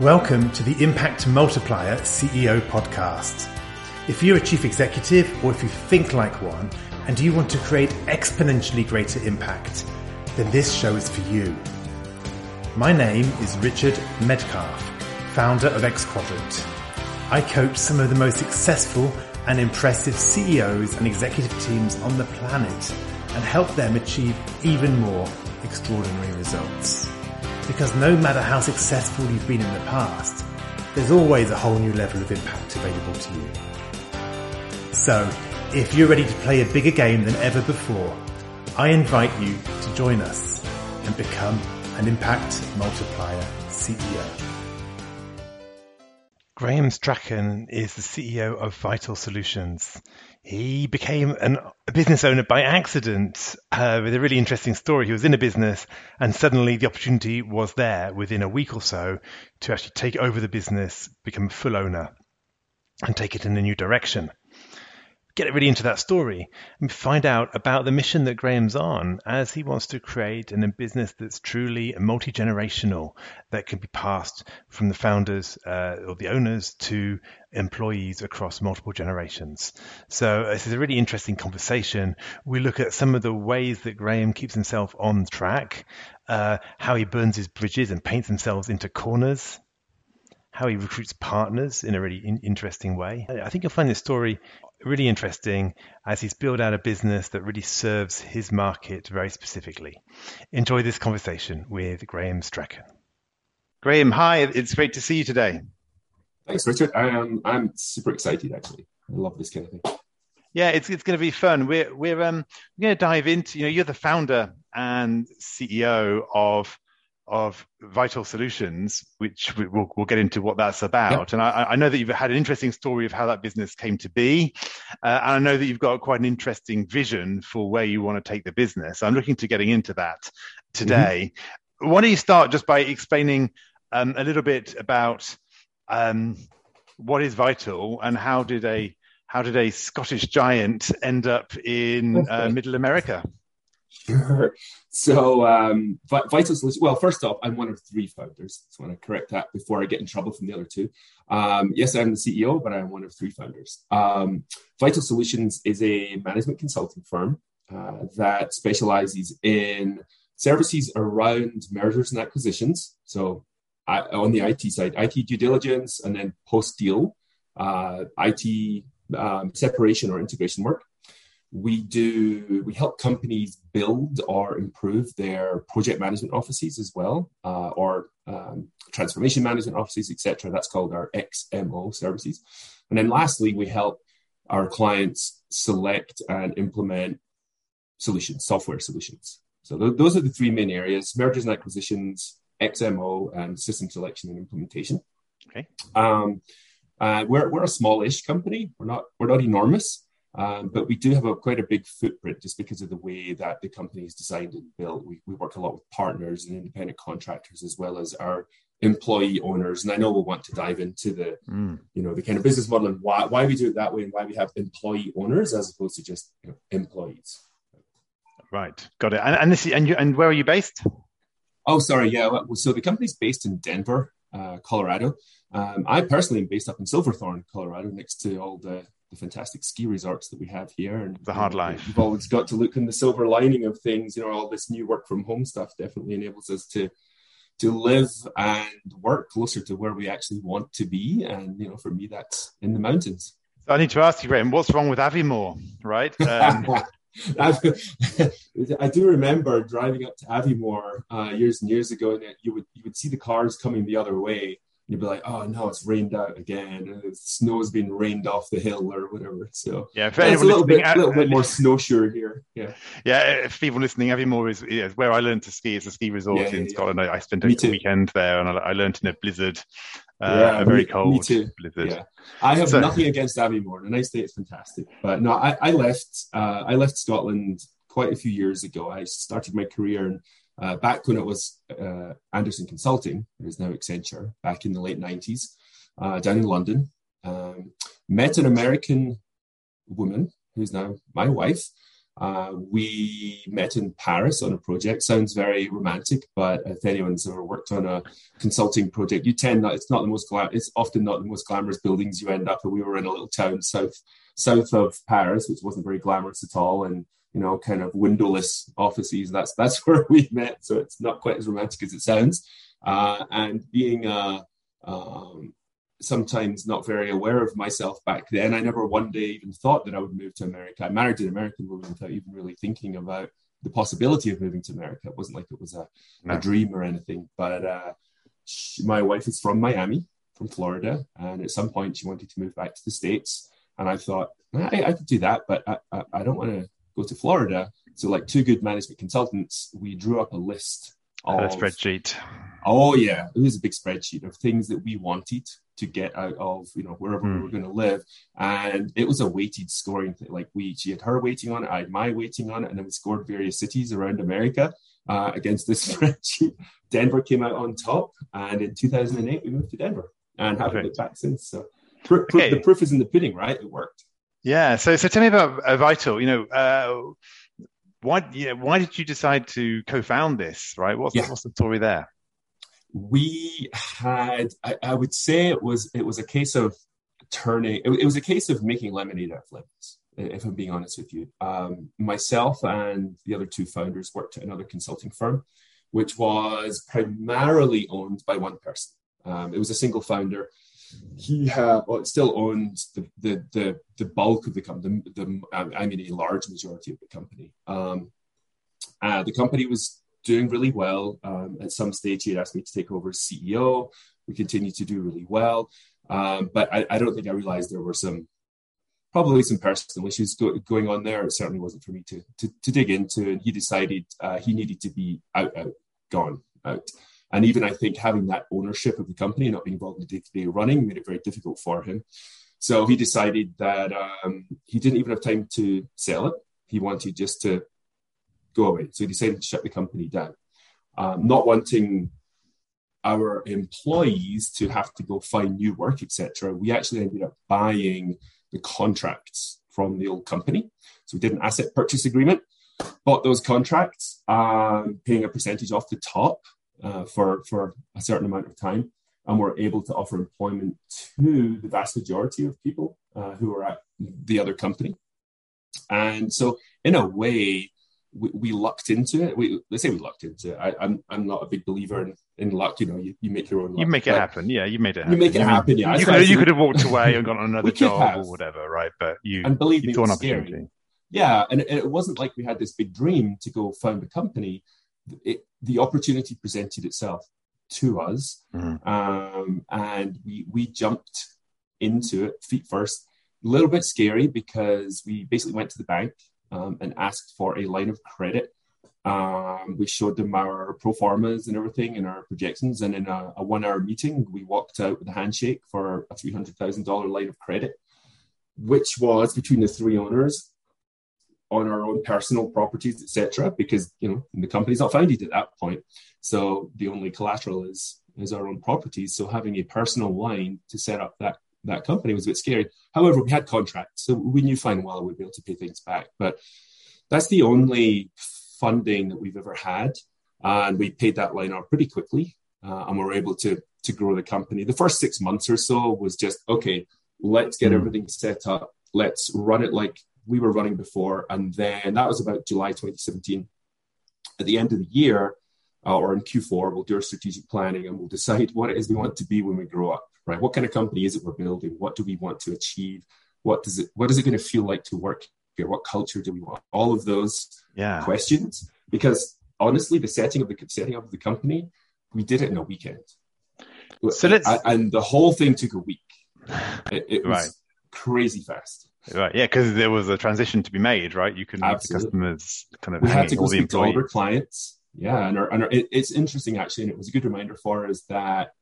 Welcome to the Impact Multiplier CEO podcast. If you're a chief executive or if you think like one and you want to create exponentially greater impact, then this show is for you. My name is Richard Medcalf, founder of XQuadrant. I coach some of the most successful and impressive CEOs and executive teams on the planet and help them achieve even more extraordinary results. Because no matter how successful you've been in the past, there's always a whole new level of impact available to you. So, if you're ready to play a bigger game than ever before, I invite you to join us and become an impact multiplier CEO. Graeme Strachan is the CEO of ViTL Solutions. He became an, a business owner by accident uh, with a really interesting story. He was in a business and suddenly the opportunity was there within a week or so to actually take over the business, become a full owner, and take it in a new direction get really into that story and find out about the mission that Graeme's on as he wants to create an, a business that's truly multi generational that can be passed from the founders uh, or the owners to employees across multiple generations. So this is a really interesting conversation. We look at some of the ways that Graeme keeps himself on track, uh, how he burns his bridges and paints himself into corners how he recruits partners in a really in- interesting way. I think you'll find this story really interesting as he's built out a business that really serves his market very specifically. Enjoy this conversation with Graeme Strachan. Graham, hi, it's great to see you today. Thanks, Richard. I'm I'm super excited actually. I love this kind of thing. Yeah, it's it's going to be fun. We're we're um we're going to dive into you know you're the founder and CEO of of ViTL Solutions, which we'll, we'll get into what that's about. Yep. And I, I, know that you've had an interesting story of how that business came to be. Uh, and I know that you've got quite an interesting vision for where you want to take the business. I'm looking to getting into that today. Mm-hmm. Why don't you start just by explaining um, a little bit about um, what is ViTL and how did a how did a Scottish giant end up in uh, Middle America? Sure. So, um, ViTL Solutions, well, first off, I'm one of three founders. So I want to correct that before I get in trouble from the other two. Um, yes, I'm the CEO, but I'm one of three founders. Um, ViTL Solutions is a management consulting firm uh, that specializes in services around mergers and acquisitions. So, I, on the IT side, IT due diligence, and then post deal, uh, IT um, separation or integration work we do we help companies build or improve their project management offices as well uh, or um, transformation management offices etc that's called our xmo services. And then lastly we help our clients select and implement solutions software solutions. So th- those are the three main areas mergers and acquisitions xmo and system selection and implementation. Okay. Um, uh, we're, we're a smallish company. We're not we're not enormous um, but we do have a quite a big footprint just because of the way that the company is designed and built. We, we work a lot with partners and independent contractors as well as our employee owners. And I know we'll want to dive into the, mm. you know, the kind of business model and why, why we do it that way and why we have employee owners as opposed to just you know, employees. Right, got it. And and, this, and, you, and where are you based? Oh, sorry. Yeah. Well, so the company's based in Denver, uh, Colorado. Um, I personally am based up in Silverthorne, Colorado, next to all the the fantastic ski resorts that we have here and the hard life. We've always got to look in the silver lining of things. You know, all this new work from home stuff definitely enables us to to live and work closer to where we actually want to be. And you know, for me, that's in the mountains. I need to ask you, Graeme, what's wrong with Aviemore, right? Um... I do remember driving up to Aviemore uh, years and years ago, and you would you would see the cars coming the other way, you'd be like, oh no, it's rained out again. The snow's been rained off the hill or whatever. So yeah, it's a little bit, a little bit more snowshoe here. Yeah, yeah. If people listening, Aviemore is yeah, where I learned to ski. It's a ski resort yeah, in Scotland. I, I spent a weekend there, and I, I learned in a blizzard. Uh, a very me, cold me too. blizzard. Yeah. I have so, nothing against Aviemore. The nice day is fantastic. But no, I, I left. Uh, I left Scotland quite a few years ago. I started my career in uh, back when it was uh, Andersen Consulting, it is now Accenture, back in the late 90s, uh, down in London. Um, met an American woman who's now my wife. Uh, we met in Paris on a project. Sounds very romantic, but if anyone's ever worked on a consulting project, you tend not. It's not the most. Glam- it's often not the most glamorous buildings you end up. But we were in a little town south south of Paris, which wasn't very glamorous at all, and you know, kind of windowless offices. That's that's where we met. So it's not quite as romantic as it sounds. Uh, and being a um, sometimes not very aware of myself back then. I never one day even thought that I would move to America. I married an American woman without even really thinking about the possibility of moving to America. It wasn't like it was a, no. a dream or anything. But uh, she, my wife is from Miami, from Florida, and at some point she wanted to move back to the States. And I thought I, I could do that, but I, I, I don't want to go to Florida. So, like two good management consultants, we drew up a list of a spreadsheet. Oh yeah, it was a big spreadsheet of things that we wanted to get out of you know wherever mm. we hmm. were going to live, and it was a weighted scoring thing. Like we, she had her weighting on it, I had my weighting on it, and then we scored various cities around America uh, against this spreadsheet. Denver came out on top, and in 2008 we moved to Denver and haven't looked back since. So pr- pr- okay. the proof is in the pudding, right? It worked. Yeah. So so tell me about uh, ViTL. You know. Uh, why yeah, why did you decide to co-found this right what's, yeah. what's the story there we had I, I, would say it was it was a case of turning it, it, was a case of making lemonade out of lemons if i'm being honest with you um, myself and the other two founders worked at another consulting firm which was primarily owned by one person um, it was a single founder he had well, still owns the, the the the bulk of the company the, the i mean a large majority of the company um, uh, the company was doing really well. Um, at some stage, he had asked me to take over as CEO. We continued to do really well. Um, but I, I, don't think I realized there were some probably some personal issues go, going on there. It certainly wasn't for me to, to, to dig into. And he decided uh, he needed to be out, out, gone, out. And even I think having that ownership of the company, not being involved in the day to day running, made it very difficult for him. So he decided that um, he didn't even have time to sell it. He wanted just to go away. So he decided to shut the company down, um, not wanting our employees to have to go find new work, etc. We actually ended up buying the contracts from the old company. So we did an asset purchase agreement, bought those contracts, um, paying a percentage off the top uh, for for a certain amount of time, and we're able to offer employment to the vast majority of people uh, who are at the other company. And so, in a way, we, we, lucked into it. We let's say we lucked into it. I, am I'm, I'm not a big believer in, in luck. You know, you, you make your own. Luck. You make it happen. Yeah, you made it. happen. You make it happen. Yeah, you could, you could have walked away and gone on another job or whatever, right? But you and believe you me, was scary. Yeah, and it, it, wasn't like we had this big dream to go found a company. It, the opportunity presented itself to us, mm. um, and we we jumped into it feet first. A little bit scary because we basically went to the bank um, and asked for a line of credit. Um, we showed them our pro formas and everything and our projections. And in a, a one hour meeting, we walked out with a handshake for a $300,000 line of credit, which was between the three owners on our own personal properties, etc. Because you know the company's not founded at that point, so the only collateral is is our own properties. So having a personal line to set up that that company was a bit scary. However, we had contracts, so we knew fine well we'd be able to pay things back. But that's the only funding that we've ever had, and we paid that line off pretty quickly, uh, and we were able to to grow the company. The first six months or so was just okay. Let's get mm. everything set up. Let's run it like we were running before, and then that was about July 2017. At the end of the year, uh, or in Q4, we'll do our strategic planning and we'll decide what it is we want to be when we grow up right? What kind of company is it we're building? What do we want to achieve? What does it what is it going to feel like to work here? What culture do we want? All of those yeah. questions. Because honestly, the setting of the setting up of the company, we did it in a weekend. So let's... and the whole thing took a week. It, it was right. crazy fast. Right, yeah, because there was a transition to be made, right? You couldn't have the customers kind of. We had to go speak to our clients. Yeah, and, our, and our, it, it's interesting actually, and it was a good reminder for us that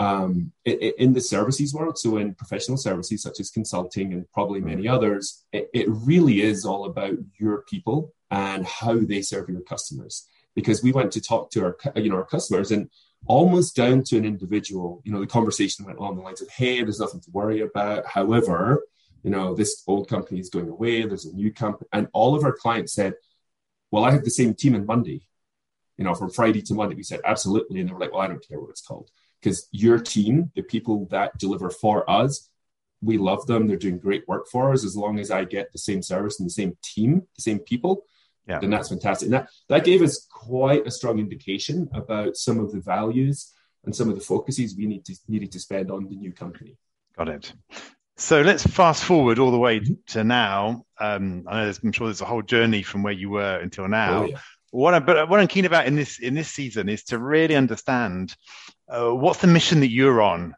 um, in the services world, so in professional services such as consulting and probably many mm-hmm. others, it, it really is all about your people and how they serve your customers. Because we went to talk to our, you know, our customers and almost down to an individual, you know, the conversation went along the lines of, "Hey, there's nothing to worry about. However, you know, this old company is going away, there's a new company. And all of our clients said, well, I have the same team on Monday. You know, from Friday to Monday, we said, absolutely. And they were like, well, I don't care what it's called. Because your team, the people that deliver for us, we love them. They're doing great work for us. As long as I get the same service and the same team, the same people, yeah. then that's fantastic. And that, that gave us quite a strong indication about some of the values and some of the focuses we need to needed to spend on the new company. Got it. So let's fast forward all the way mm-hmm. to now. Um, I know I'm sure there's a whole journey from where you were until now. Oh, yeah. What I, but what I'm keen about in this in this season is to really understand uh, what's the mission that you're on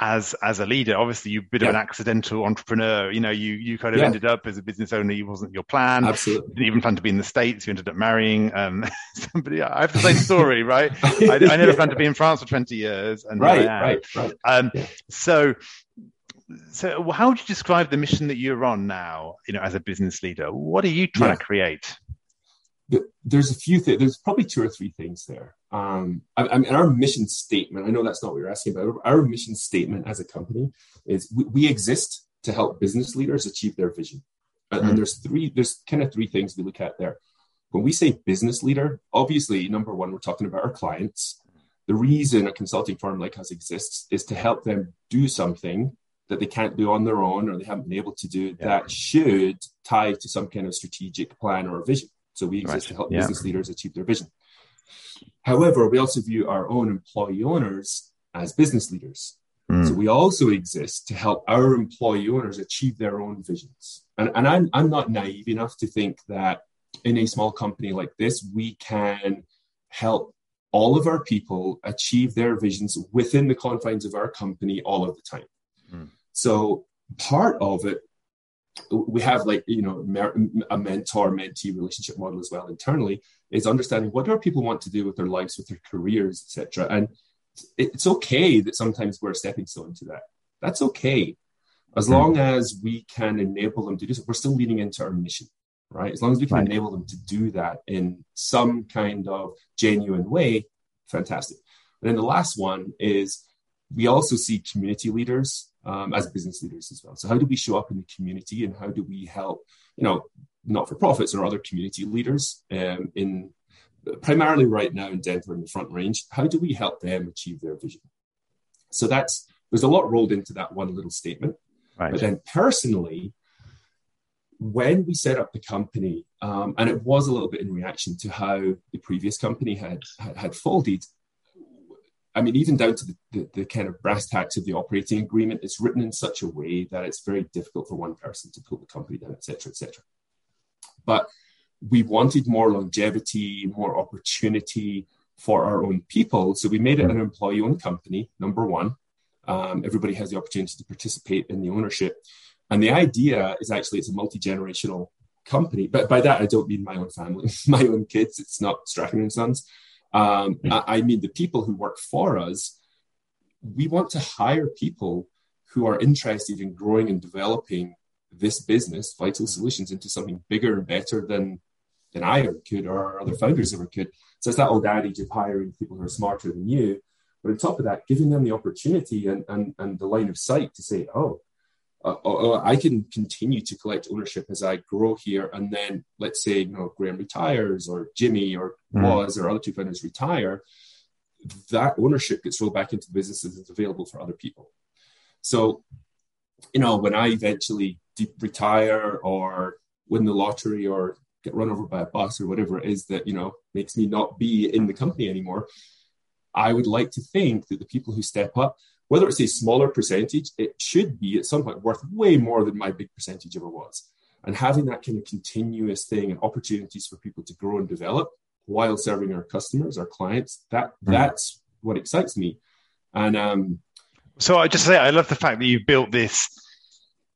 as as a leader. Obviously, you're a bit yeah. of an accidental entrepreneur. You know, you you kind of yeah. ended up as a business owner. It wasn't your plan. Absolutely. You didn't even plan to be in the states. You ended up marrying um, somebody. I have the same story, right? I, I, never planned to be in France for 20 years, and right, right, right. Um. So so how would you describe the mission that you're on now you know as a business leader? What are you trying yeah. to create there's a few things there's probably two or three things there. Um, I, I, mean our mission statement i know that's not what you're asking about our mission statement as a company is we, we exist to help business leaders achieve their vision. And, mm-hmm. and there's three there's kind of three things we look at there. When we say business leader obviously number one we're talking about our clients. The reason a consulting firm like us exists is to help them do something that they can't do on their own or they haven't been able to do yeah. that should tie to some kind of strategic plan or vision. So we exist right. to help yeah. business leaders achieve their vision. However, we also view our own employee owners as business leaders. Mm. So we also exist to help our employee owners achieve their own visions. And, and I'm, I'm not naive enough to think that in a small company like this, we can help all of our people achieve their visions within the confines of our company all of the time. So part of it, we have like, you know, a mentor mentee relationship model as well internally is understanding what do our people want to do with their lives, with their careers, etc. And it's okay that sometimes we're a stepping stone to that. That's okay. As hmm. long as we can enable them to do so, we're still leading into our mission, right? As long as we can right. enable them to do that in some kind of genuine way, fantastic. And then the last one is we also see community leaders um, as business leaders as well. So how do we show up in the community and how do we help, you know, not for profits or other community leaders um, in primarily right now in Denver in the Front Range? How do we help them achieve their vision? So that's there's a lot rolled into that one little statement. Right. But then personally, when we set up the company, um, and it was a little bit in reaction to how the previous company had had, had folded, I mean, even down to the, the, the, kind of brass tacks of the operating agreement, it's written in such a way that it's very difficult for one person to pull the company down, et cetera, et cetera. But we wanted more longevity, more opportunity for our own people, so we made it an employee-owned company. Number one, um, everybody has the opportunity to participate in the ownership, and the idea is actually it's a multi-generational company. But by that, I don't mean my own family, my own kids. It's not Strachan and Sons. Um, I, I mean, the people who work for us, we want to hire people who are interested in growing and developing this business, ViTL Solutions, into something bigger and better than than I ever could or other founders ever could. So it's that old adage of hiring people who are smarter than you. But on top of that, giving them the opportunity and, and, and the line of sight to say, oh, uh, uh, uh, I can continue to collect ownership as I grow here. And then let's say, you know, Graeme retires or Jimmy or mm. Woz or other two founders retire, that ownership gets rolled back into the business and is available for other people. So, you know, when I eventually retire or win the lottery or get run over by a bus or whatever it is that, you know, makes me not be in the company anymore, I would like to think that the people who step up whether it's a smaller percentage, it should be at some point worth way more than my big percentage ever was. And having that kind of continuous thing and opportunities for people to grow and develop while serving our customers, our clients, that mm. that's what excites me. And um, so I just say I love the fact that you built this.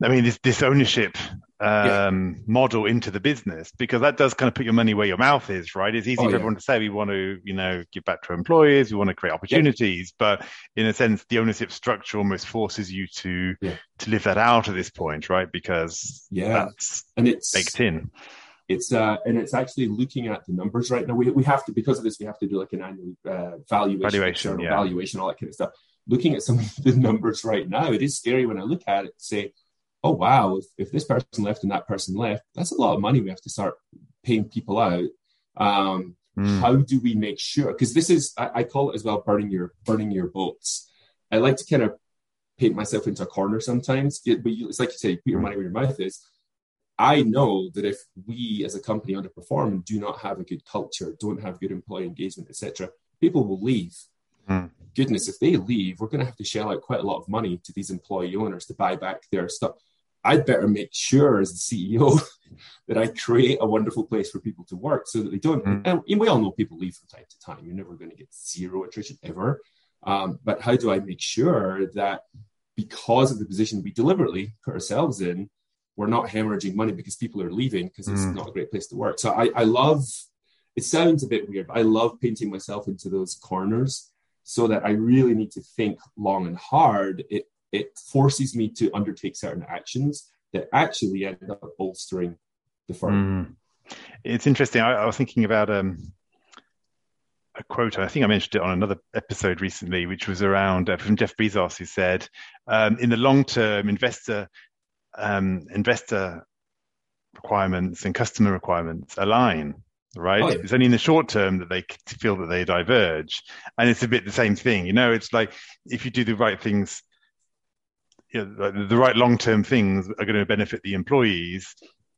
I mean, this this ownership um, yeah. model into the business because that does kind of put your money where your mouth is, right? It's easy oh, for yeah. everyone to say we want to, you know, give back to employees, we want to create opportunities, yeah. but in a sense, the ownership structure almost forces you to to live that out at this point, right? Because yeah, that's and it's baked in. It's uh, and it's actually looking at the numbers right now. We, we have to because of this, we have to do like an annual uh, valuation, valuation, valuation, all that kind of stuff. Looking at some of the numbers right now, it is scary when I look at it. Say oh wow, if, if this person left and that person left, that's a lot of money we have to start paying people out. Um, mm. How do we make sure? Because this is I, I, call it as well burning your burning your boats. I like to kind of paint myself into a corner sometimes. It, but you, it's like you say, put your money where your mouth is. I know that if we as a company underperform, and do not have a good culture, don't have good employee engagement, etc., people will leave. Mm. Goodness, if they leave, we're going to have to shell out quite a lot of money to these employee owners to buy back their stuff. I'd better make sure as the CEO that I create a wonderful place for people to work so that they don't. Mm. And we all know people leave from time to time. You're never going to get zero attrition ever. Um, but how do I make sure that because of the position we deliberately put ourselves in, we're not hemorrhaging money because people are leaving because it's mm. not a great place to work. So I, I love. It sounds a bit weird, but I love painting myself into those corners so that I really need to think long and hard. It it forces me to undertake certain actions that actually end up bolstering the firm. Mm. It's interesting. I, I, was thinking about um, a quote. I think I mentioned it on another episode recently, which was around uh, from Jeff Bezos, who said, um, "In the long term, investor um, investor requirements and customer requirements align." right? Oh, yeah. It's only in the short term that they feel that they diverge, and it's a bit the same thing. You know, it's like if you do the right things you know, the right long term things are going to benefit the employees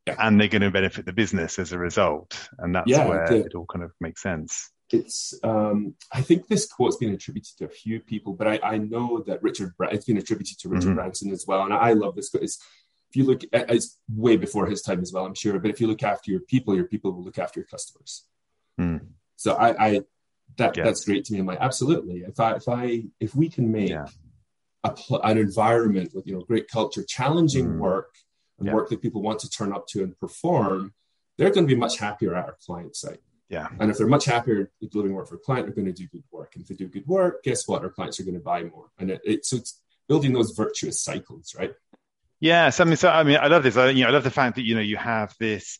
yeah. and they're going to benefit the business as a result. And that's yeah, where the, it all kind of makes sense. It's, um, I think this quote's been attributed to a few people, but I, I know that Richard, it's been attributed to Richard mm-hmm. Branson as well. And I love this quote. It's, if you look at it's way before his time as well, I'm sure, but if you look after your people, your people will look after your customers. Mm. So I, I that, yes. that's great to me. I'm like, absolutely. If I, if I, if we can make yeah an environment with you know great culture, challenging mm. work, and yeah. work that people want to turn up to and perform, they're going to be much happier at our client site. Yeah. And if they're much happier delivering work for a client, they're going to do good work. And if they do good work, guess what? Our clients are going to buy more. And it, it so it's building those virtuous cycles, right? Yeah. So I mean, so I mean, I love this. I, you know, I love the fact that you know you have this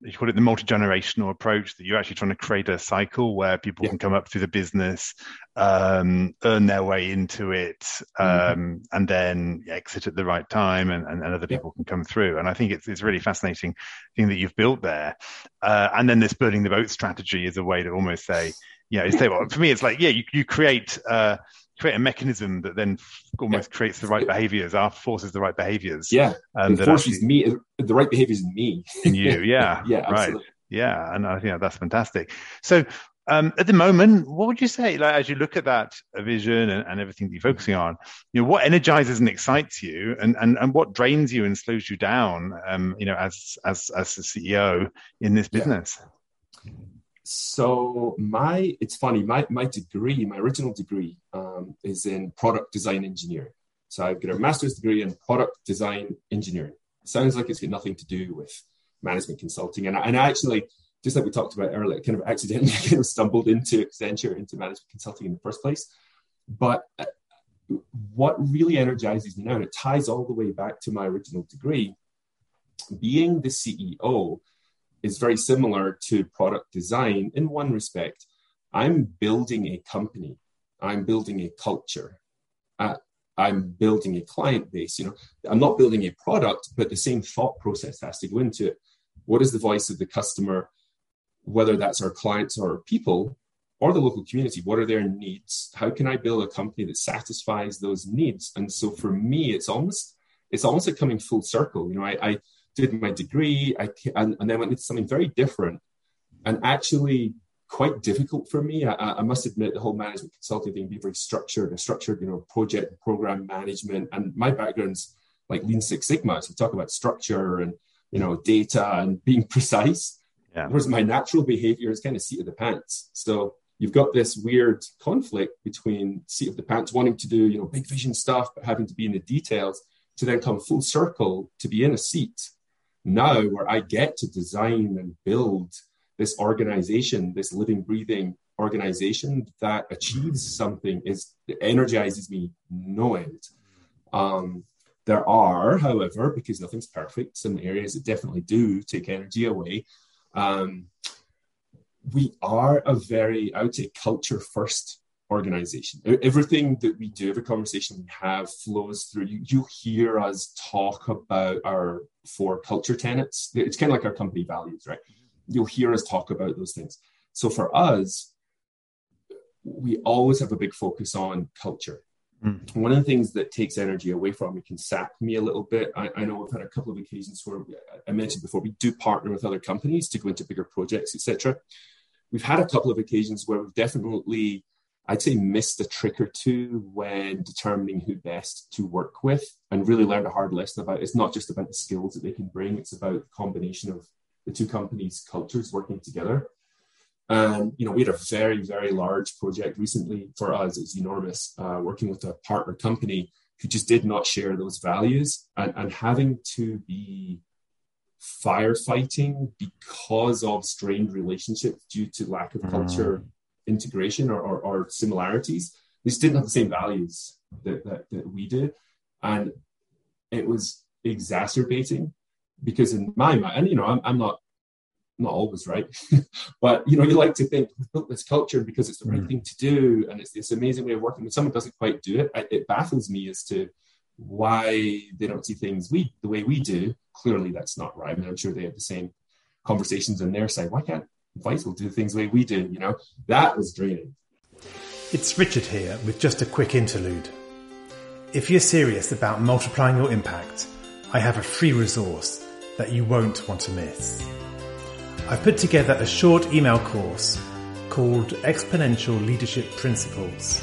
you call it the multi-generational approach that you're actually trying to create a cycle where people yeah. can come up through the business um, earn their way into it mm-hmm. um, mm-hmm. and then exit at the right time and, and, and other people yeah. can come through and i think it's, it's a really fascinating thing that you've built there uh, and then this burning the boat strategy is a way to almost say you know, say, well, for me, it's like, yeah, you, you create uh, create a mechanism that then almost yeah. creates the right behaviors, our forces the right behaviors. Yeah, and forces actually, me the right behaviors in me. in you, yeah, yeah, right, absolutely. yeah, and I think that's fantastic. So. Um, at the moment, what would you say, like as you look at that vision and, and everything that you're focusing on, you know, what energizes and excites you, and and, and what drains you and slows you down, um, you know, as as as a CEO in this business? Yeah so my it's funny my my degree my original degree um, is in product design engineering. So i've got a master's degree in product design engineering. Sounds like it's got nothing to do with management consulting. And, and i actually just like we talked about earlier kind of accidentally kind of stumbled into accenture into management consulting in the first place. But uh, what really energizes me now and it ties all the way back to my original degree being the ceo is very similar to product design in one respect. I'm building a company, I'm building a culture, uh, I'm building a client base. You know, I'm not building a product, but the same thought process has to go into it. What is the voice of the customer, whether that's our clients or our people or the local community? What are their needs? How can I build a company that satisfies those needs? And so for me, it's almost it's almost like coming full circle. You know, I, I did my degree, I, and, and then went into something very different and actually quite difficult for me. I, I, must admit, the whole management consulting thing being very structured, a structured, you know, project program management. And my background's like Lean Six Sigma, so we talk about structure and you know data and being precise. Yeah. Whereas my natural behavior is kind of seat of the pants. So you've got this weird conflict between seat of the pants, wanting to do you know big vision stuff, but having to be in the details, to then come full circle to be in a seat now where I get to design and build this organization, this living, breathing organization that achieves something is energizes me no end. Um, there are, however, because nothing's perfect, some areas that definitely do take energy away. Um, we are a very, I would say, culture first organization. Everything that we do, every conversation we have flows through. You, you'll hear us talk about our four culture tenets. It's kind of like our company values, right? You'll hear us talk about those things. So for us, we always have a big focus on culture. Mm. One of the things that takes energy away from me can sap me a little bit. I, I, know we've had a couple of occasions where I mentioned before we do partner with other companies to go into bigger projects, etc. We've had a couple of occasions where we've definitely, I'd say, missed a trick or two when determining who best to work with, and really learned a hard lesson about. It's not just about the skills that they can bring; it's about the combination of the two companies' cultures working together. And you know, we had a very, very large project recently for us. It's enormous, uh, working with a partner company who just did not share those values, and, and having to be firefighting because of strained relationships due to lack of culture mm. Integration or, or, or, similarities. They just didn't have the same values that, that, that we did, and it was exacerbating because in my mind, and you know, I'm, I'm not not always right, but you know, you like to think built this culture because it's the right mm. thing to do, and it's this amazing way of working. When someone doesn't quite do it, it baffles me as to why they don't see things we the way we do. Clearly, that's not right. I mean, I'm sure they have the same conversations on their side. Why can't ViTL do things the way we do? You know, that was draining. It's Richard here with just a quick interlude. If you're serious about multiplying your impact, I have a free resource that you won't want to miss. I've put together a short email course called Exponential Leadership Principles.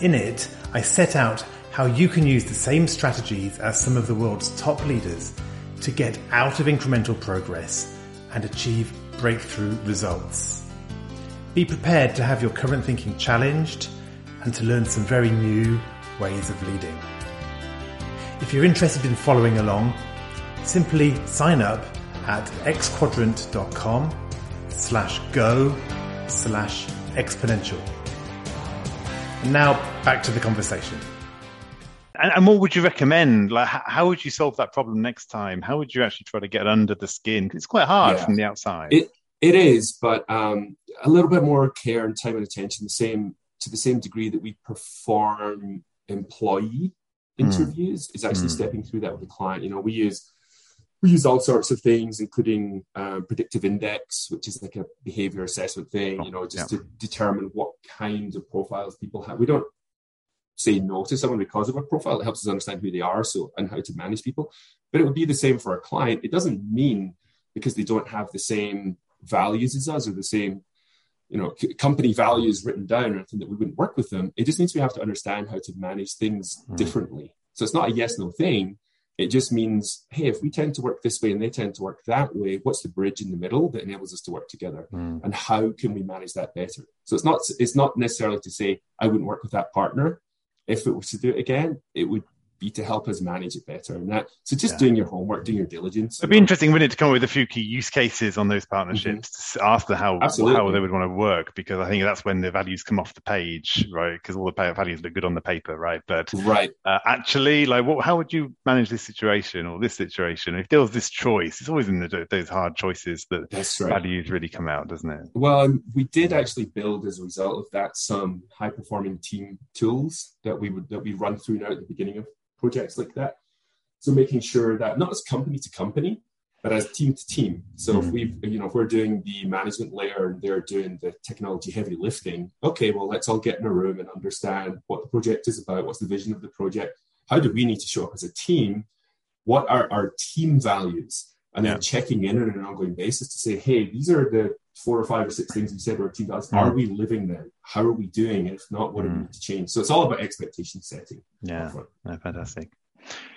In it, I set out how you can use the same strategies as some of the world's top leaders to get out of incremental progress and achieve breakthrough results. Be prepared to have your current thinking challenged and to learn some very new ways of leading. If you're interested in following along, simply sign up at xquadrant.com slash go slash exponential. And now back to the conversation. And, and, what would you recommend? Like, how, would you solve that problem next time? How would you actually try to get under the skin? It's quite hard yeah. from the outside. It, it is, but um, a little bit more care and time and attention, the same to the same degree that we perform employee hmm. interviews, mm. is actually mm. stepping through that with the client. You know, we use we use all sorts of things, including uh, predictive index, which is like a behavior assessment thing, you know, just yeah. to determine what kind of profiles people have. We don't say no to someone because of a profile. It helps us understand who they are, so and how to manage people. But it would be the same for a client. It doesn't mean because they don't have the same values as us or the same, you know, c- company values written down or anything that we wouldn't work with them. It just means we have to understand how to manage things mm. differently. So it's not a yes no thing. It just means, hey, if we tend to work this way and they tend to work that way, what's the bridge in the middle that enables us to work together? Mm. And how can we manage that better? So it's not it's not necessarily to say I wouldn't work with that partner. If it was to do it again, it would be to help us manage it better. And that so just yeah. doing your homework, doing your diligence. It'd be interesting, wouldn't it, to come up with a few key use cases on those partnerships mm-hmm. to ask them how Absolutely. how they would want to work, because I think that's when the values come off the page, right? Because all the values look good on the paper, right? But right, uh, actually, like, what, how would you manage this situation or this situation? If there was this choice, it's always in the, those hard choices that that's right. values really come out, doesn't it? Well, um, we did actually build as a result of that some high performing team tools that we would that we run through now at the beginning of projects like that. So making sure that not as company to company, but as team to team. So mm-hmm. if we've, you know, if we're doing the management layer and they're doing the technology heavy lifting, okay, well, let's all get in a room and understand what the project is about. What's the vision of the project? How do we need to show up as a team? What are our team values? And then yeah. checking in on an ongoing basis to say, hey, these are the four or five or six things we said team values. Mm. Are we living them? How are we doing? If not, what mm. do we need to change? So it's all about expectation setting. Yeah, no, fantastic.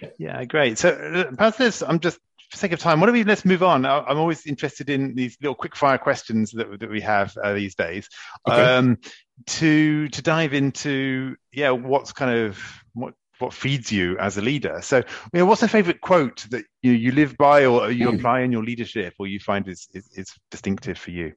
Yeah. yeah. great. So uh, perhaps this, I'm just for sake of time, what do we? Let's move on. I'm always interested in these little quick fire questions that, that we have uh, these days. Okay. Um, to to dive into yeah, what's kind of what what feeds you as a leader. So, you know, what's a favorite quote that you, you live by or you mm. apply in your leadership or you find is, is, is distinctive for you?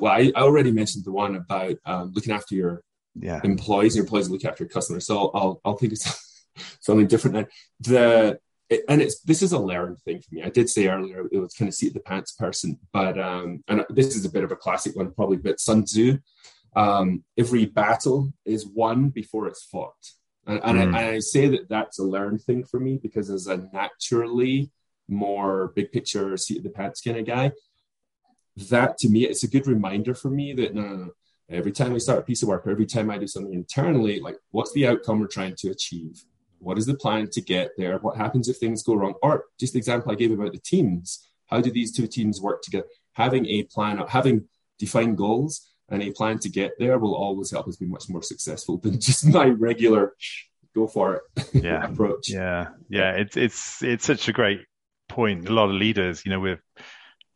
Well, I, already mentioned the one about um, looking after your yeah. employees, your employees look after your customers. So I'll, I'll think it's something different now. The, it, and it's this is a learned thing for me. I did say earlier it was kind of seat the pants person, but um, and this is a bit of a classic one probably. But Sun Tzu, um, every battle is won before it's fought. And, and, mm. I, and, I, say that that's a learned thing for me because as a naturally more big picture seat of the pants kind of guy, that to me, it's a good reminder for me that no, no, no. Every time I start a piece of work, or every time I do something internally, like what's the outcome we're trying to achieve? What is the plan to get there? What happens if things go wrong? Or just the example I gave about the teams. How do these two teams work together? Having a plan, having defined goals and a plan to get there will always help us be much more successful than just my regular go for it yeah. approach. Yeah, yeah, it's it's it's such a great point. A lot of leaders, you know, with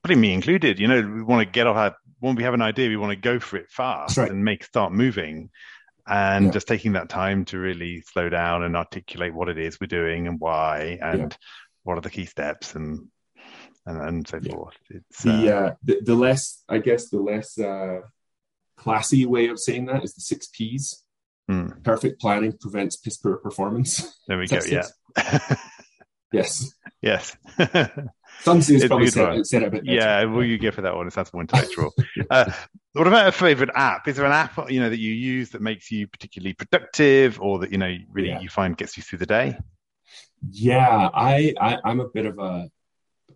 putting me included, you know, we want to get off our when we have an idea, we want to go for it fast right. and make start moving. And yeah. just taking that time to really slow down and articulate what it is we're doing and why and yeah. what are the key steps and and, and so yeah. forth. It's, the, uh, uh, the the less I guess the less uh, classy way of saying that is the six P's. Hmm. Perfect planning prevents piss poor performance. There we go. Yeah. yes. Yes. Sun Tzu's probably said, said, it. Yeah, will you give for that one? It sounds more intellectual. uh, what about a favorite app? Is there an app you know that you use that makes you particularly productive, or that you know really yeah. you find gets you through the day? Yeah, I, I am a bit of a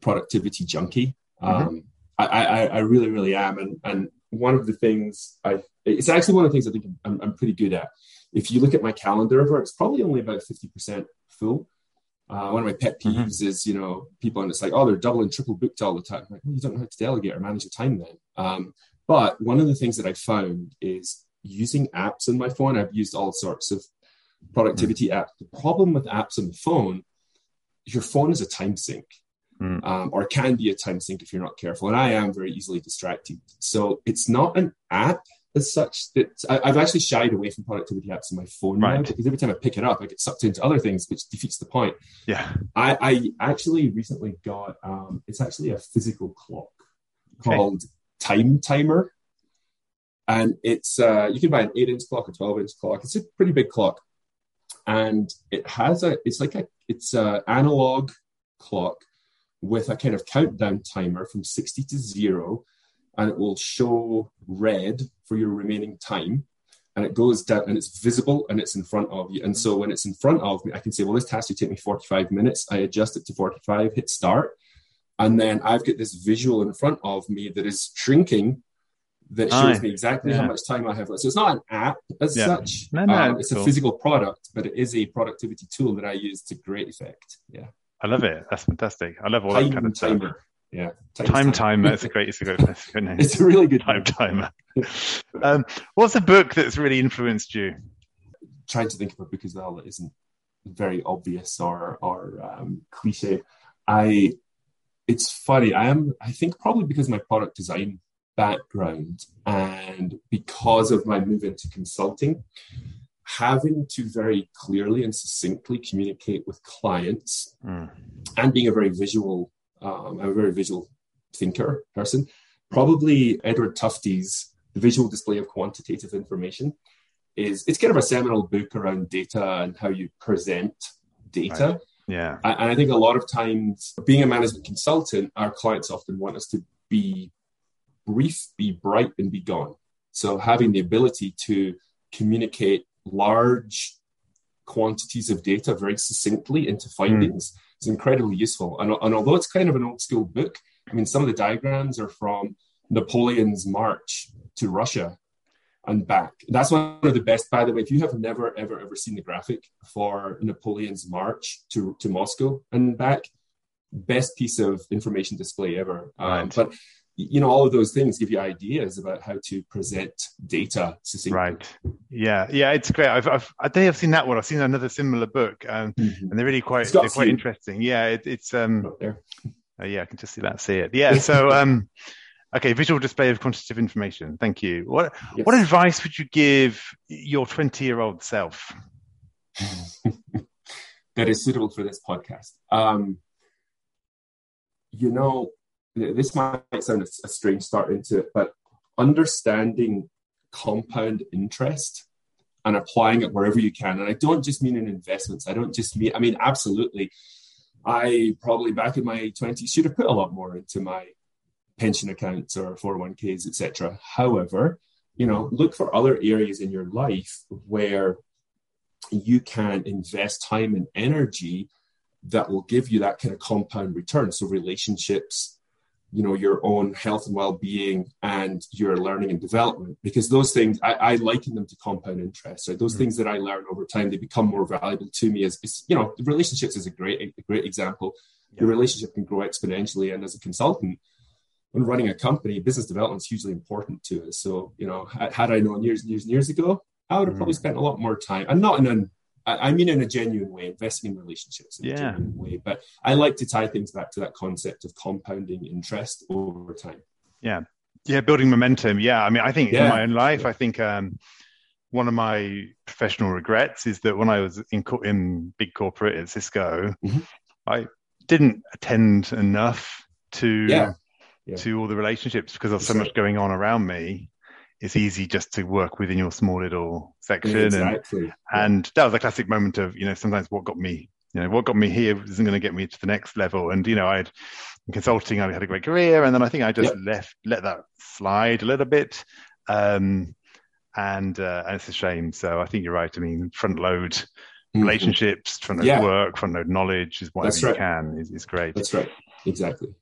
productivity junkie. Mm-hmm. Um, mm-hmm. I, I I really really am, and and one of the things I it's actually one of the things I think I'm, I'm pretty good at. If you look at my calendar, it's probably only about fifty percent full. Uh, one of my pet mm-hmm. peeves mm-hmm. is, you know, people and it's like, oh, they're double and triple booked all the time. Like, well, you don't know how to delegate or manage your time then. Um, but one of the things that I found is using apps on my phone. I've used all sorts of productivity mm-hmm. apps. The problem with apps on the phone, your phone is a time sink. Mm. Um, or can be a time sink if you're not careful. And I am very easily distracted. So it's not an app as such that I, have actually shied away from productivity apps on my phone right. now because every time I pick it up, I get sucked into other things, which defeats the point. Yeah. I, I actually recently got um, it's actually a physical clock okay. called Time Timer, and it's uh, you can buy an eight inch clock, a twelve inch clock. It's a pretty big clock, and it has a it's like a it's a analog clock with a kind of countdown timer from sixty to zero and it will show red for your remaining time and it goes down and it's visible and it's in front of you. And so when it's in front of me, I can say, well, this task will take me 45 minutes. I adjust it to 45, hit start. And then I've got this visual in front of me that is shrinking that shows Aye. me exactly yeah. how much time I have left. So it's not an app as yeah. such. No, no, um, it's cool. a physical product, but it is a productivity tool that I use to great effect. Yeah. I love it. That's fantastic. I love all time that kind of timer. stuff. Yeah. Time, time timer. It's a great, it's a great, it's a good name. It's a really good time timer. um, what's a book that's really influenced you? Trying to think of a book as well that isn't very obvious or or um, cliche. I it's funny. I am. I think probably because my product design background and because of my move into consulting, having to very clearly and succinctly communicate with clients mm. and being a very visual um, I'm a very visual thinker person. Probably Edward Tufte's The Visual Display of Quantitative Information is it's kind of a seminal book around data and how you present data. Right. Yeah. And I think a lot of times, being a management consultant, our clients often want us to be brief, be bright, and be gone. So having the ability to communicate large quantities of data very succinctly into findings mm. is incredibly useful. And, and although it's kind of an old school book, I mean, some of the diagrams are from Napoleon's march to Russia and back. That's one of the best, by the way. If you have never, ever, ever seen the graphic for Napoleon's march to, to Moscow and back, best piece of information display ever. Um, but you know all of those things give you ideas about how to present data succinctly. right. Yeah. Yeah it's great. I've, I've i think i've seen that one. I've seen another similar book um, mm-hmm. and they're really quite they're quite interesting. Yeah it, it's um uh, yeah i can just see that see it. Yeah so um okay visual display of quantitative information. Thank you. What yes. what advice would you give your 20 year old self? That is suitable for this podcast. Um you know this might sound a, strange start into it, but understanding compound interest and applying it wherever you can. And I don't just mean in investments. I don't just mean, I mean, absolutely. I probably back in my 20s should have put a lot more into my pension accounts or 401ks, etc. However, you know, look for other areas in your life where you can invest time and energy that will give you that kind of compound return. So relationships, you know, your own health and well-being and your learning and development, because those things I, I liken them to compound interest. Right? Those mm-hmm. things that I learn over time, they become more valuable to me as, as you know, relationships is a great, a great example. Yeah. Your relationship can grow exponentially. And as a consultant, when running a company, business development is hugely important to us. So, you know, had I known years and years and years ago, I would have probably mm. spent a lot more time, and not in an I mean in a genuine way, investing in relationships in yeah. a genuine way. But I like to tie things back to that concept of compounding interest over time. Yeah. Yeah, building momentum. Yeah. I mean, I think yeah. in my own life, I think um, one of my professional regrets is that when I was in, co- in big corporate at Cisco, mm-hmm. I didn't attend enough to yeah. Yeah. to all the relationships because there's so much going on around me it's easy just to work within your small little section. Exactly. And, yeah. and that was a classic moment of, you know, sometimes what got me, you know, what got me here isn't going to get me to the next level. And, you know, I'd in consulting, I had a great career. And then I think I just yep. left, let that slide a little bit. Um, and, uh, and it's a shame. So I think you're right. I mean, front load mm-hmm. relationships, front load yeah. work, front load knowledge is whatever right. you can is, is great. That's right. Exactly.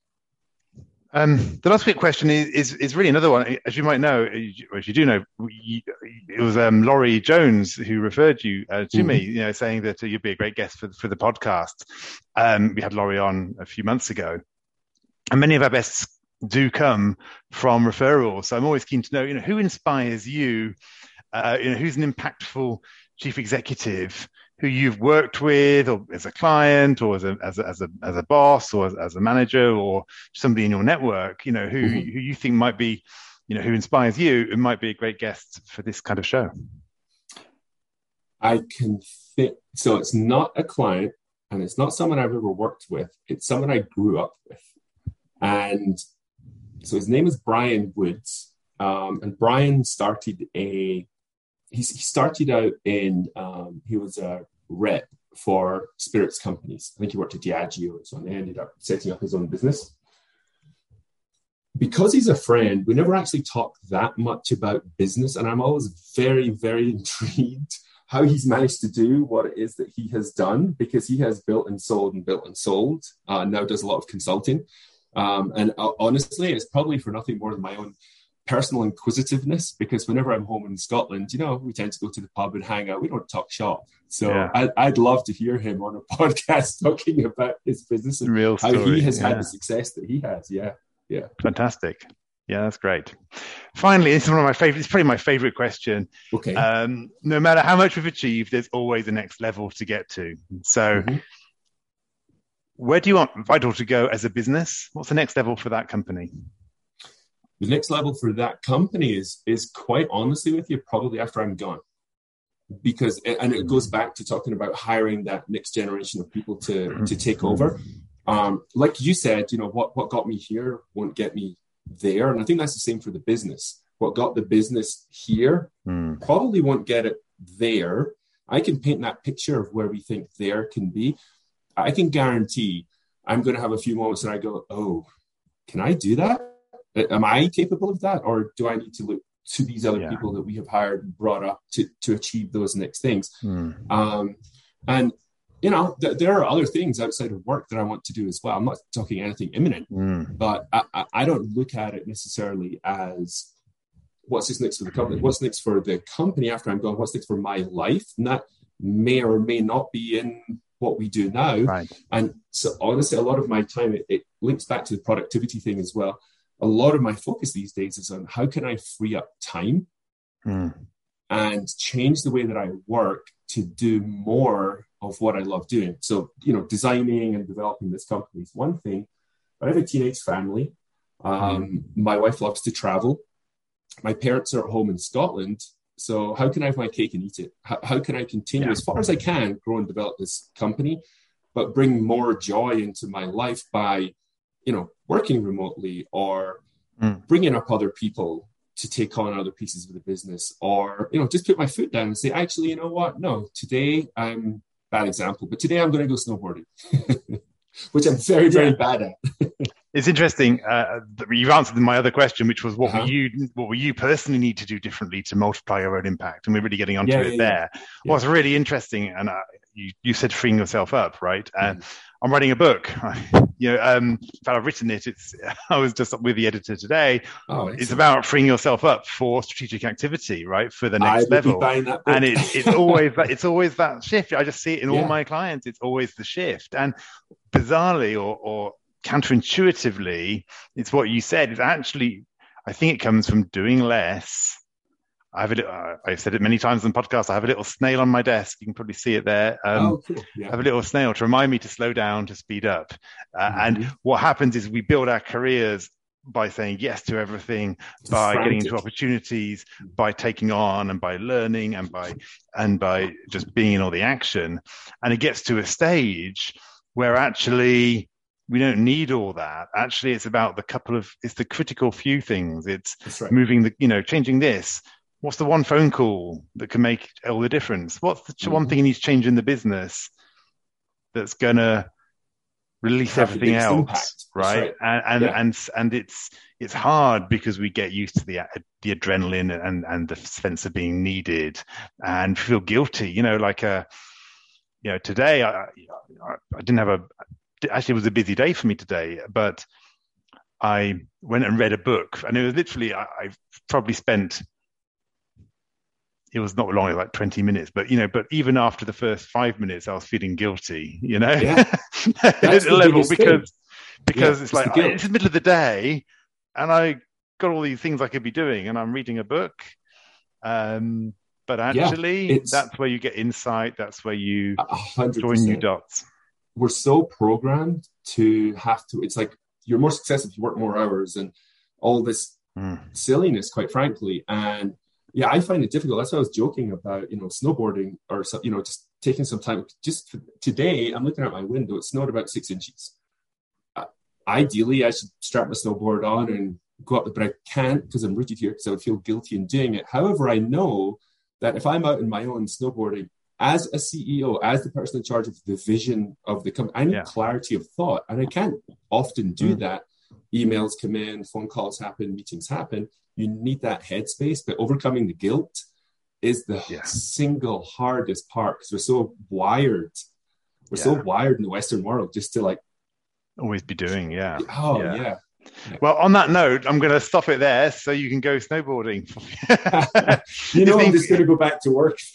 Um, the last quick question is, is, is really another one. As you might know, as you do know, it was um, Laurie Jones who referred you uh, to mm-hmm. me, you know, saying that uh, you'd be a great guest for for the podcast. Um, we had Laurie on a few months ago, and many of our best do come from referrals. So I'm always keen to know, you know, who inspires you. Uh, you know, who's an impactful chief executive who you've worked with or as a client or as a as a as a, as a boss or as, as, a manager or somebody in your network you know who mm-hmm. who you think might be you know who inspires you and might be a great guest for this kind of show i can fit. so it's not a client and it's not someone i've ever worked with it's someone i grew up with and so his name is brian woods um, and brian started a he, started out in um, he was a rep for spirits companies. I think he worked at Diageo and so on. He ended up setting up his own business. Because he's a friend, we never actually talk that much about business, and I'm always very, very intrigued how he's managed to do what it is that he has done because he has built and sold and built and sold. Uh, now does a lot of consulting, um, and uh, honestly, it's probably for nothing more than my own personal inquisitiveness because whenever I'm home in Scotland, you know, we tend to go to the pub and hang out. We don't talk shop. So yeah. I, would love to hear him on a podcast talking about his business and Real how he has yeah. had the success that he has. Yeah. Yeah. Fantastic. Yeah, that's great. Finally, this is one of my favorite. It's probably my favorite question. Okay. Um, no matter how much we've achieved, there's always a next level to get to. So, mm-hmm. where do you want ViTL to go as a business? What's the next level for that company? The next level for that company is is quite honestly with you probably after i'm gone. Because and it goes back to talking about hiring that next generation of people to to take over. Um, like you said you know what what got me here won't get me there. And i think that's the same for the business. What got the business here mm. probably won't get it there. I can paint that picture of where we think there can be. I can guarantee i'm going to have a few moments that i go oh can i do that am I capable of that, or do I need to look to these other yeah. people that we have hired and brought up to to achieve those next things? Mm. Um, and you know, th- there are other things outside of work that I want to do as well. I'm not talking anything imminent, mm. but I, I don't look at it necessarily as what's this next for the company, what's next for the company after I'm gone, what's next for my life, and that may or may not be in what we do now. Right. And so, honestly, a lot of my time it, it links back to the productivity thing as well a lot of my focus these days is on how can I free up time mm. and change the way that I work to do more of what I love doing. So, you know, designing and developing this company is one thing. But I have a teenage family. Um, mm. My wife loves to travel. My parents are at home in Scotland. So, how can I have my cake and eat it? How, how can I continue yeah. as far as I can grow and develop this company, but bring more joy into my life by you know, working remotely or mm. bringing up other people to take on other pieces of the business or, you know, just put my foot down and say, actually, you know what? No, today I'm bad example, but today I'm going to go snowboarding, which I'm very, very yeah. bad at. it's interesting. Uh, you've answered my other question, which was what uh-huh. were you what were you personally need to do differently to multiply your own impact? And we're really getting onto yeah, it yeah, there. What's really interesting, and uh, you, you said freeing yourself up, right? And mm. I'm writing a book. you know, um, in fact, I've written it. It's I was just with the editor today. Oh, it's about freeing yourself up for strategic activity, right, for the next level. and it, it's always that it's always that shift. I just see it in all my clients. It's always the shift, and bizarrely, or, or counterintuitively, it's what you said. It's actually, I think it comes from doing less. I have a, uh, I've said it many times on podcasts. I have a little snail on my desk. You can probably see it there. Um, oh, cool. yeah. I have a little snail to remind me to slow down, to speed up. Uh, mm-hmm. And what happens is we build our careers by saying yes to everything, by frantic. getting into opportunities, by taking on and by learning and by and by just being in all the action. And it gets to a stage where actually we don't need all that. Actually, it's about the couple of, it's the critical few things. It's right. moving the, you know, changing this. What's the one phone call that can make all the difference? What's the mm-hmm. one thing you need to change in the business that's going to release Have everything else, right? right? And and, yeah. and and it's it's hard because we get used to the the adrenaline and and the sense of being needed and feel guilty. You know, like a uh, you know today I I, I didn't have a actually it was a busy day for me today, but I went and read a book, and it was literally I, I probably spent it was not long, like 20 minutes, but you know, but even after the first five minutes, I was feeling guilty, you know, yeah. at a level because thing. because yeah, it's like it's the middle of the day, and I got all these things I could be doing, and I'm reading a book. Um, but actually, yeah, that's where you get insight. That's where you 100%. join new dots we're so programmed to have to it's like you're more successful if you work more hours and all this mm. silliness quite frankly and yeah i find it difficult that's why i was joking about you know snowboarding or you know just taking some time just today i'm looking out my window it snowed about six inches uh, ideally i should strap my snowboard on and go up but i can't because i'm rooted here because i would feel guilty in doing it however i know that if i'm out in my own snowboarding as a CEO, as the person in charge of the vision of the company, I need yeah. clarity of thought. And I can't often do mm. that. Emails come in, phone calls happen, meetings happen. You need that headspace, but overcoming the guilt is the yeah. single hardest part because we're so wired. We're yeah. so wired in the Western world just to like always be doing, yeah. Oh, yeah. Well, on that note, I'm going to stop it there so you can go snowboarding. you know, I'm just going to go back to work.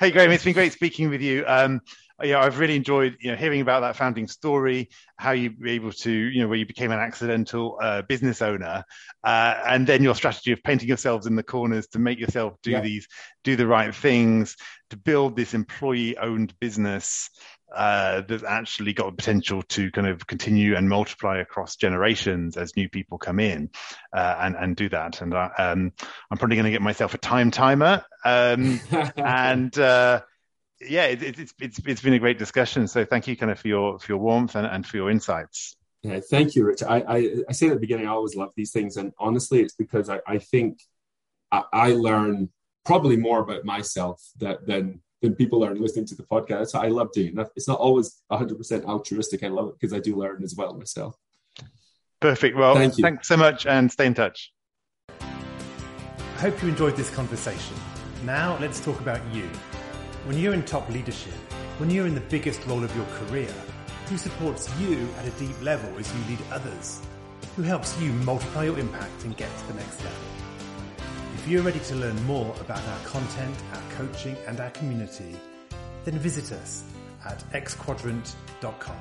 hey, Graeme, it's been great speaking with you. Um, yeah, I've really enjoyed you know hearing about that founding story, how you were able to you know where you became an accidental uh, business owner, uh, and then your strategy of painting yourselves in the corners to make yourself do yeah. these do the right things to build this employee-owned business uh, that's actually got the potential to kind of continue and multiply across generations as new people come in uh, and and do that. And uh, um, I'm probably going to get myself a time timer. Um, and uh, yeah, it, it, it's it's it's been a great discussion. So thank you, kind of for your for your warmth and, and for your insights. Yeah, thank you, Rich. I, I, I say at the beginning, I always love these things, and honestly, it's because I, I think I, I learn probably more about myself that than than people are listening to the podcast. I love doing that. It's not always 100% altruistic. I love it because I do learn as well myself. Perfect. Well, Thank you. thanks so much and stay in touch. I hope you enjoyed this conversation. Now let's talk about you. When you're in top leadership, when you're in the biggest role of your career, who supports you at a deep level as you lead others? Who helps you multiply your impact and get to the next level? If you're ready to learn more about our content, our coaching, and our community, then visit us at xquadrant.com.